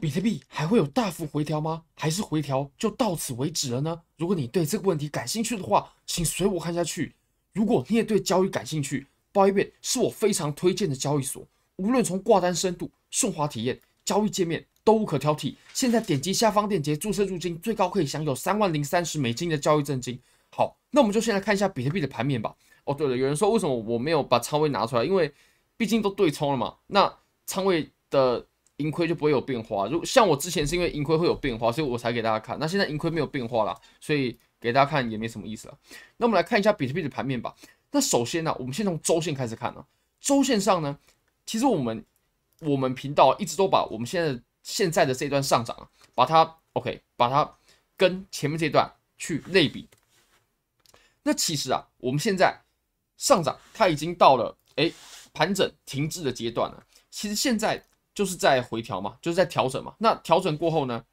比特币还会有大幅回调吗？还是回调就到此为止了呢？如果你对这个问题感兴趣的话，请随我看下去。如果你也对交易感兴趣，Bybit 是我非常推荐的交易所，无论从挂单深度、顺滑体验、交易界面都无可挑剔。现在点击下方链接注册入金，最高可以享有三万零三十美金的交易赠金。好，那我们就先来看一下比特币的盘面吧。哦，对了，有人说为什么我没有把仓位拿出来？因为毕竟都对冲了嘛，那仓位的。盈亏就不会有变化。如果像我之前是因为盈亏会有变化，所以我才给大家看。那现在盈亏没有变化了，所以给大家看也没什么意思了。那我们来看一下比特币的盘面吧。那首先呢、我们先从周线开始看呢、啊。周线上呢，其实我们我们频道一直都把我们现在现在的这段上涨，把它 OK，把它跟前面这段去类比。那其实啊，我们现在上涨它已经到了哎盘整停滞的阶段了。其实现在。就是在回调嘛，就是在调整嘛。那调整过后呢，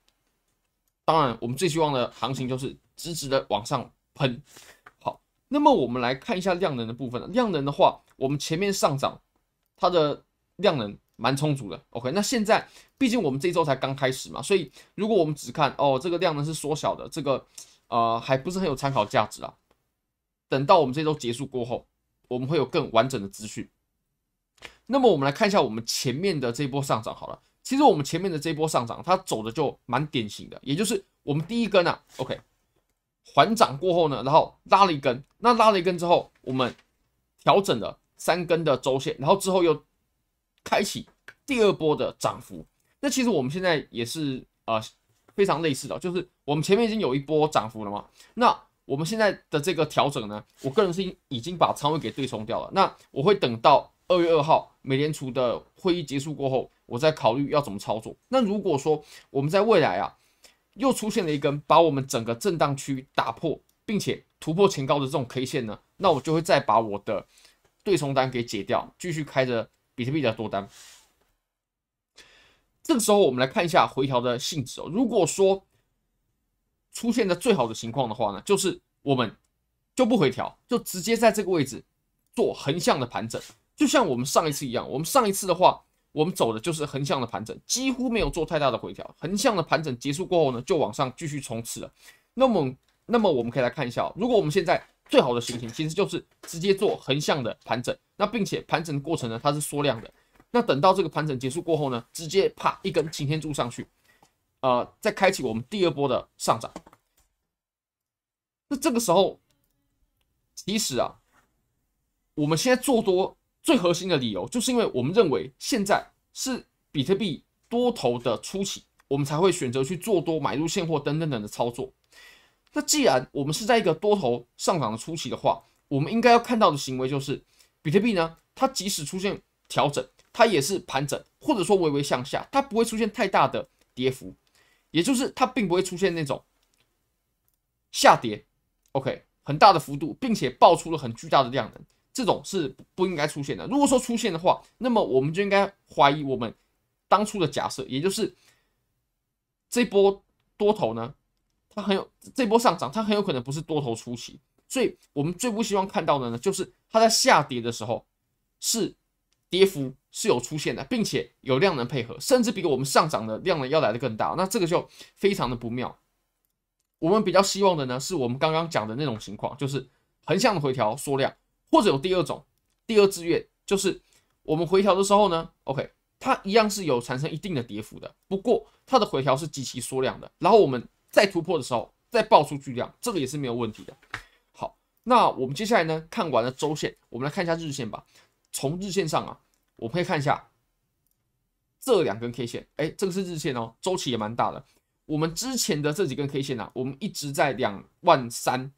当然我们最希望的行情就是直直的往上喷。好，那么我们来看一下量能的部分。量能的话，我们前面上涨，它的量能蛮充足的。OK，那现在毕竟我们这一周才刚开始嘛，所以如果我们只看哦这个量能是缩小的，这个呃还不是很有参考价值啊。等到我们这周结束过后，我们会有更完整的资讯。那么我们来看一下我们前面的这一波上涨好了。其实我们前面的这一波上涨，它走的就蛮典型的，也就是我们第一根啊，OK，缓涨过后呢，然后拉了一根，那拉了一根之后，我们调整了三根的周线，然后之后又开启第二波的涨幅。那其实我们现在也是呃非常类似的，就是我们前面已经有一波涨幅了嘛，那我们现在的这个调整呢，我个人是已经把仓位给对冲掉了。那我会等到。二月二号，美联储的会议结束过后，我再考虑要怎么操作。那如果说我们在未来啊，又出现了一根把我们整个震荡区打破，并且突破前高的这种 K 线呢，那我就会再把我的对冲单给解掉，继续开着比特币的多单。这个时候，我们来看一下回调的性质哦。如果说出现的最好的情况的话呢，就是我们就不回调，就直接在这个位置做横向的盘整。就像我们上一次一样，我们上一次的话，我们走的就是横向的盘整，几乎没有做太大的回调。横向的盘整结束过后呢，就往上继续冲刺了。那么，那么我们可以来看一下，如果我们现在最好的行情其实就是直接做横向的盘整，那并且盘整的过程呢，它是缩量的。那等到这个盘整结束过后呢，直接啪一根擎天柱上去，呃，再开启我们第二波的上涨。那这个时候，其实啊，我们现在做多。最核心的理由，就是因为我们认为现在是比特币多头的初期，我们才会选择去做多、买入现货等等等的操作。那既然我们是在一个多头上涨的初期的话，我们应该要看到的行为就是，比特币呢，它即使出现调整，它也是盘整，或者说微微向下，它不会出现太大的跌幅，也就是它并不会出现那种下跌，OK，很大的幅度，并且爆出了很巨大的量能。这种是不应该出现的。如果说出现的话，那么我们就应该怀疑我们当初的假设，也就是这波多头呢，它很有这波上涨，它很有可能不是多头出奇。所以我们最不希望看到的呢，就是它在下跌的时候是跌幅是有出现的，并且有量能配合，甚至比我们上涨的量能要来的更大。那这个就非常的不妙。我们比较希望的呢，是我们刚刚讲的那种情况，就是横向的回调缩量。或者有第二种，第二志愿就是我们回调的时候呢，OK，它一样是有产生一定的跌幅的，不过它的回调是极其缩量的，然后我们再突破的时候再爆出巨量，这个也是没有问题的。好，那我们接下来呢，看完了周线，我们来看一下日线吧。从日线上啊，我们可以看一下这两根 K 线，哎，这个是日线哦，周期也蛮大的。我们之前的这几根 K 线啊，我们一直在两万三。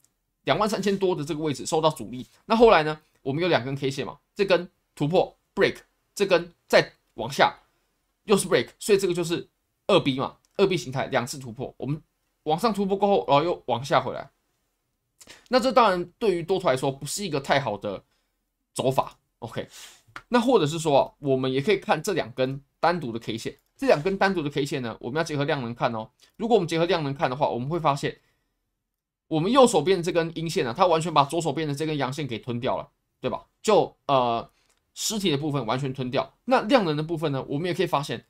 两万三千多的这个位置受到阻力，那后来呢？我们有两根 K 线嘛，这根突破 break，这根再往下又是 break，所以这个就是二 B 嘛，二 B 形态两次突破，我们往上突破过后，然后又往下回来。那这当然对于多头来说不是一个太好的走法。OK，那或者是说，我们也可以看这两根单独的 K 线，这两根单独的 K 线呢，我们要结合量能看哦。如果我们结合量能看的话，我们会发现。我们右手边的这根阴线呢、它完全把左手边的这根阳线给吞掉了，对吧？就呃实体的部分完全吞掉。那量能的部分呢，我们也可以发现，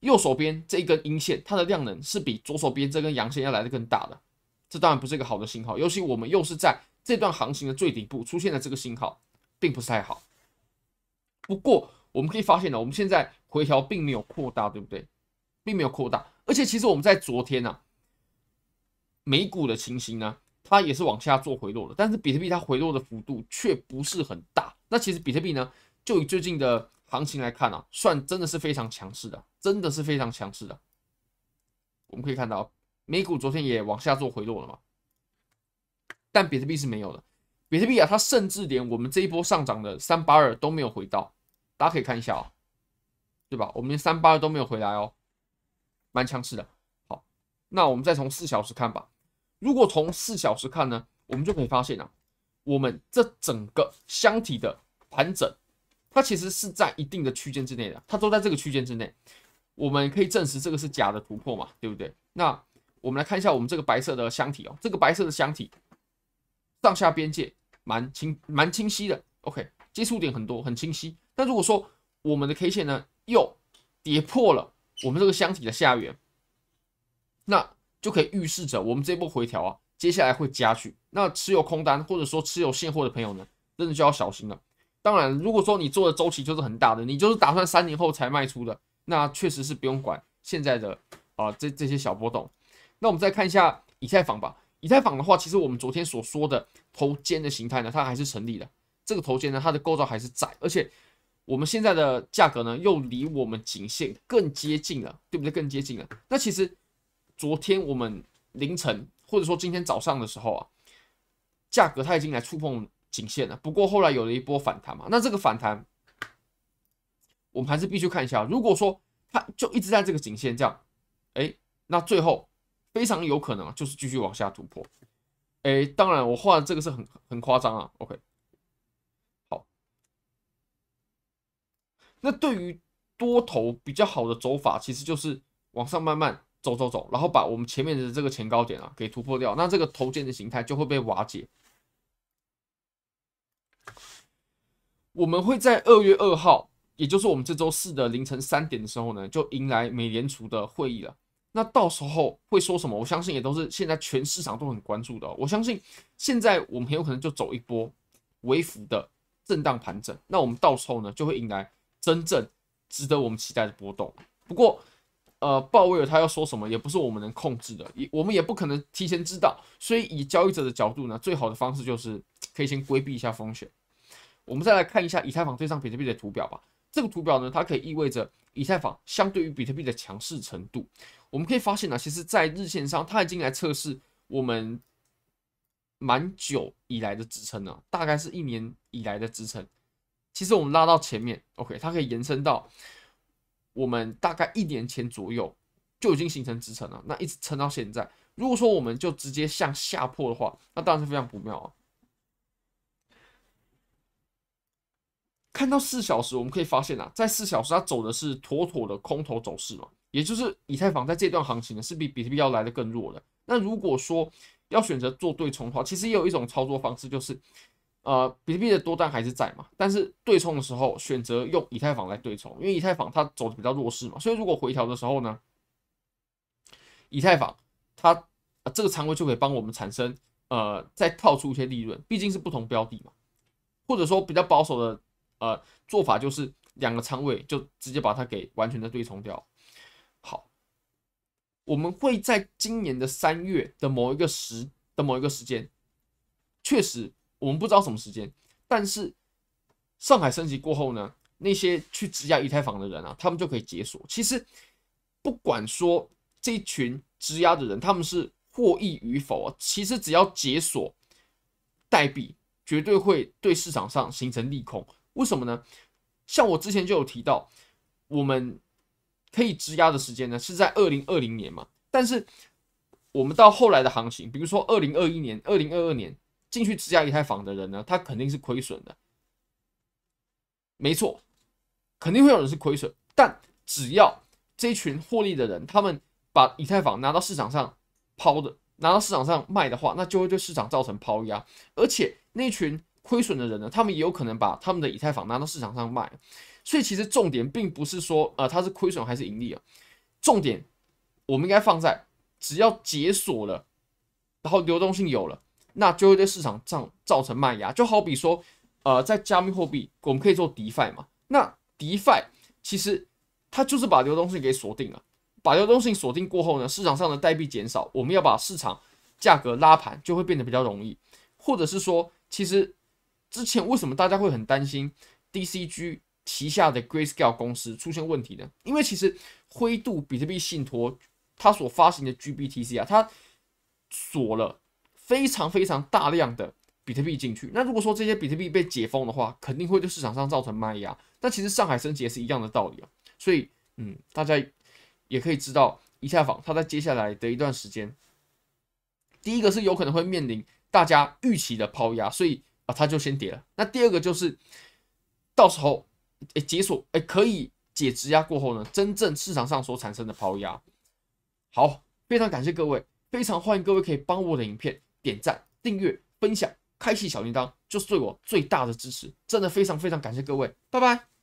右手边这一根阴线，它的量能是比左手边这根阳线要来的更大的，这当然不是一个好的信号。尤其我们又是在这段行情的最底部出现的这个信号，并不是太好。不过我们可以发现呢，我们现在回调并没有扩大，对不对？并没有扩大，而且其实我们在昨天呢、美股的情形呢，它也是往下做回落的，但是比特币它回落的幅度却不是很大。那其实比特币呢，就以最近的行情来看啊，算真的是非常强势的，真的是非常强势的。我们可以看到，美股昨天也往下做回落了嘛，但比特币是没有的。比特币啊，它甚至连我们这一波上涨的三八二都没有回到，大家可以看一下啊、哦，对吧？我们连三八二都没有回来哦，蛮强势的。好，那我们再从四小时看吧。如果从四小时看呢，我们就可以发现啊，我们这整个箱体的盘整，它其实是在一定的区间之内的，它都在这个区间之内。我们可以证实这个是假的突破嘛，对不对？那我们来看一下我们这个白色的箱体哦，这个白色的箱体上下边界蛮清蛮清晰的，OK，接触点很多，很清晰。但如果说我们的 K 线呢又跌破了我们这个箱体的下缘，那就可以预示着我们这波回调啊，接下来会加剧。那持有空单或者说持有现货的朋友呢，真的就要小心了。当然，如果说你做的周期就是很大的，你就是打算三年后才卖出的，那确实是不用管现在的啊、这这些小波动。那我们再看一下以太坊吧。以太坊的话，其实我们昨天所说的头肩的形态呢，它还是成立的。这个头肩呢，它的构造还是在，而且我们现在的价格呢，又离我们颈线更接近了，对不对？更接近了。那其实。昨天我们凌晨或者说今天早上的时候啊，价格它已经来触碰颈线了。不过后来有了一波反弹嘛，那这个反弹我们还是必须看一下。如果说它就一直在这个颈线这样，哎，那最后非常有可能就是继续往下突破。哎，当然我画的这个是很很夸张啊。OK，好，那对于多头比较好的走法，其实就是往上慢慢。走走走，然后把我们前面的这个前高点啊给突破掉，那这个头肩的形态就会被瓦解。我们会在二月二号，也就是我们这周四的凌晨三点的时候呢，就迎来美联储的会议了。那到时候会说什么？我相信也都是现在全市场都很关注的。我相信现在我们很有可能就走一波微幅的震荡盘整，那我们到时候呢就会迎来真正值得我们期待的波动。不过。呃，鲍威尔他要说什么，也不是我们能控制的，也我们也不可能提前知道。所以以交易者的角度呢，最好的方式就是可以先规避一下风险。我们再来看一下以太坊对上比特币的图表吧。这个图表呢，它可以意味着以太坊相对于比特币的强势程度。我们可以发现呢，其实，在日线上，它已经来测试我们蛮久以来的支撑了，大概是一年以来的支撑。其实我们拉到前面，OK，它可以延伸到。我们大概一年前左右就已经形成支撑了，那一直撑到现在。如果说我们就直接向下破的话，那当然是非常不妙啊。看到四小时，我们可以发现啊，在四小时它走的是妥妥的空头走势嘛，也就是以太坊在这段行情呢是比比特币要来得更弱的。那如果说要选择做对冲的话，其实也有一种操作方式，就是。呃，比特币的多单还是在嘛，但是对冲的时候选择用以太坊来对冲，因为以太坊它走的比较弱势嘛，所以如果回调的时候呢，以太坊它、这个仓位就可以帮我们产生呃再套出一些利润，毕竟是不同标的嘛，或者说比较保守的呃做法就是两个仓位就直接把它给完全的对冲掉。好，我们会在今年的三月的某一个时的某一个时间，确实。我们不知道什么时间，但是上海升级过后呢，那些去质押以太坊的人啊，他们就可以解锁。其实不管说这一群质押的人他们是获益与否啊，其实只要解锁代币，绝对会对市场上形成利空。为什么呢？像我之前就有提到，我们可以质押的时间呢是在二零二零年嘛，但是我们到后来的行情，比如说二零二一年、二零二二年。进去质押以太坊的人呢，他肯定是亏损的，没错，肯定会有人是亏损。但只要这群获利的人，他们把以太坊拿到市场上抛的，拿到市场上卖的话，那就会对市场造成抛压。而且那群亏损的人呢，他们也有可能把他们的以太坊拿到市场上卖。所以其实重点并不是说，呃，他是亏损还是盈利啊。重点我们应该放在只要解锁了，然后流动性有了，那就会对市场上造成卖压。就好比说，呃，在加密货币我们可以做 DeFi 嘛，那 DeFi 其实它就是把流动性给锁定了，把流动性锁定过后呢，市场上的代币减少，我们要把市场价格拉盘就会变得比较容易，或者是说，其实之前为什么大家会很担心 DCG 旗下的 Grayscale 公司出现问题呢？因为其实灰度比特币信托它所发行的 GBTC 啊，它锁了非常非常大量的比特币进去。那如果说这些比特币被解封的话，肯定会对市场上造成卖压。那其实上海升级也是一样的道理啊。所以，嗯，大家也可以知道，以太坊它在接下来的一段时间。第一个是有可能会面临大家预期的抛压，所以啊，它就先跌了。那第二个就是到时候诶解锁诶可以解质押过后呢，真正市场上所产生的抛压。好，非常感谢各位，非常欢迎各位可以帮我的影片点赞、订阅、分享、开启小铃铛，就是对我最大的支持。真的非常非常感谢各位，拜拜。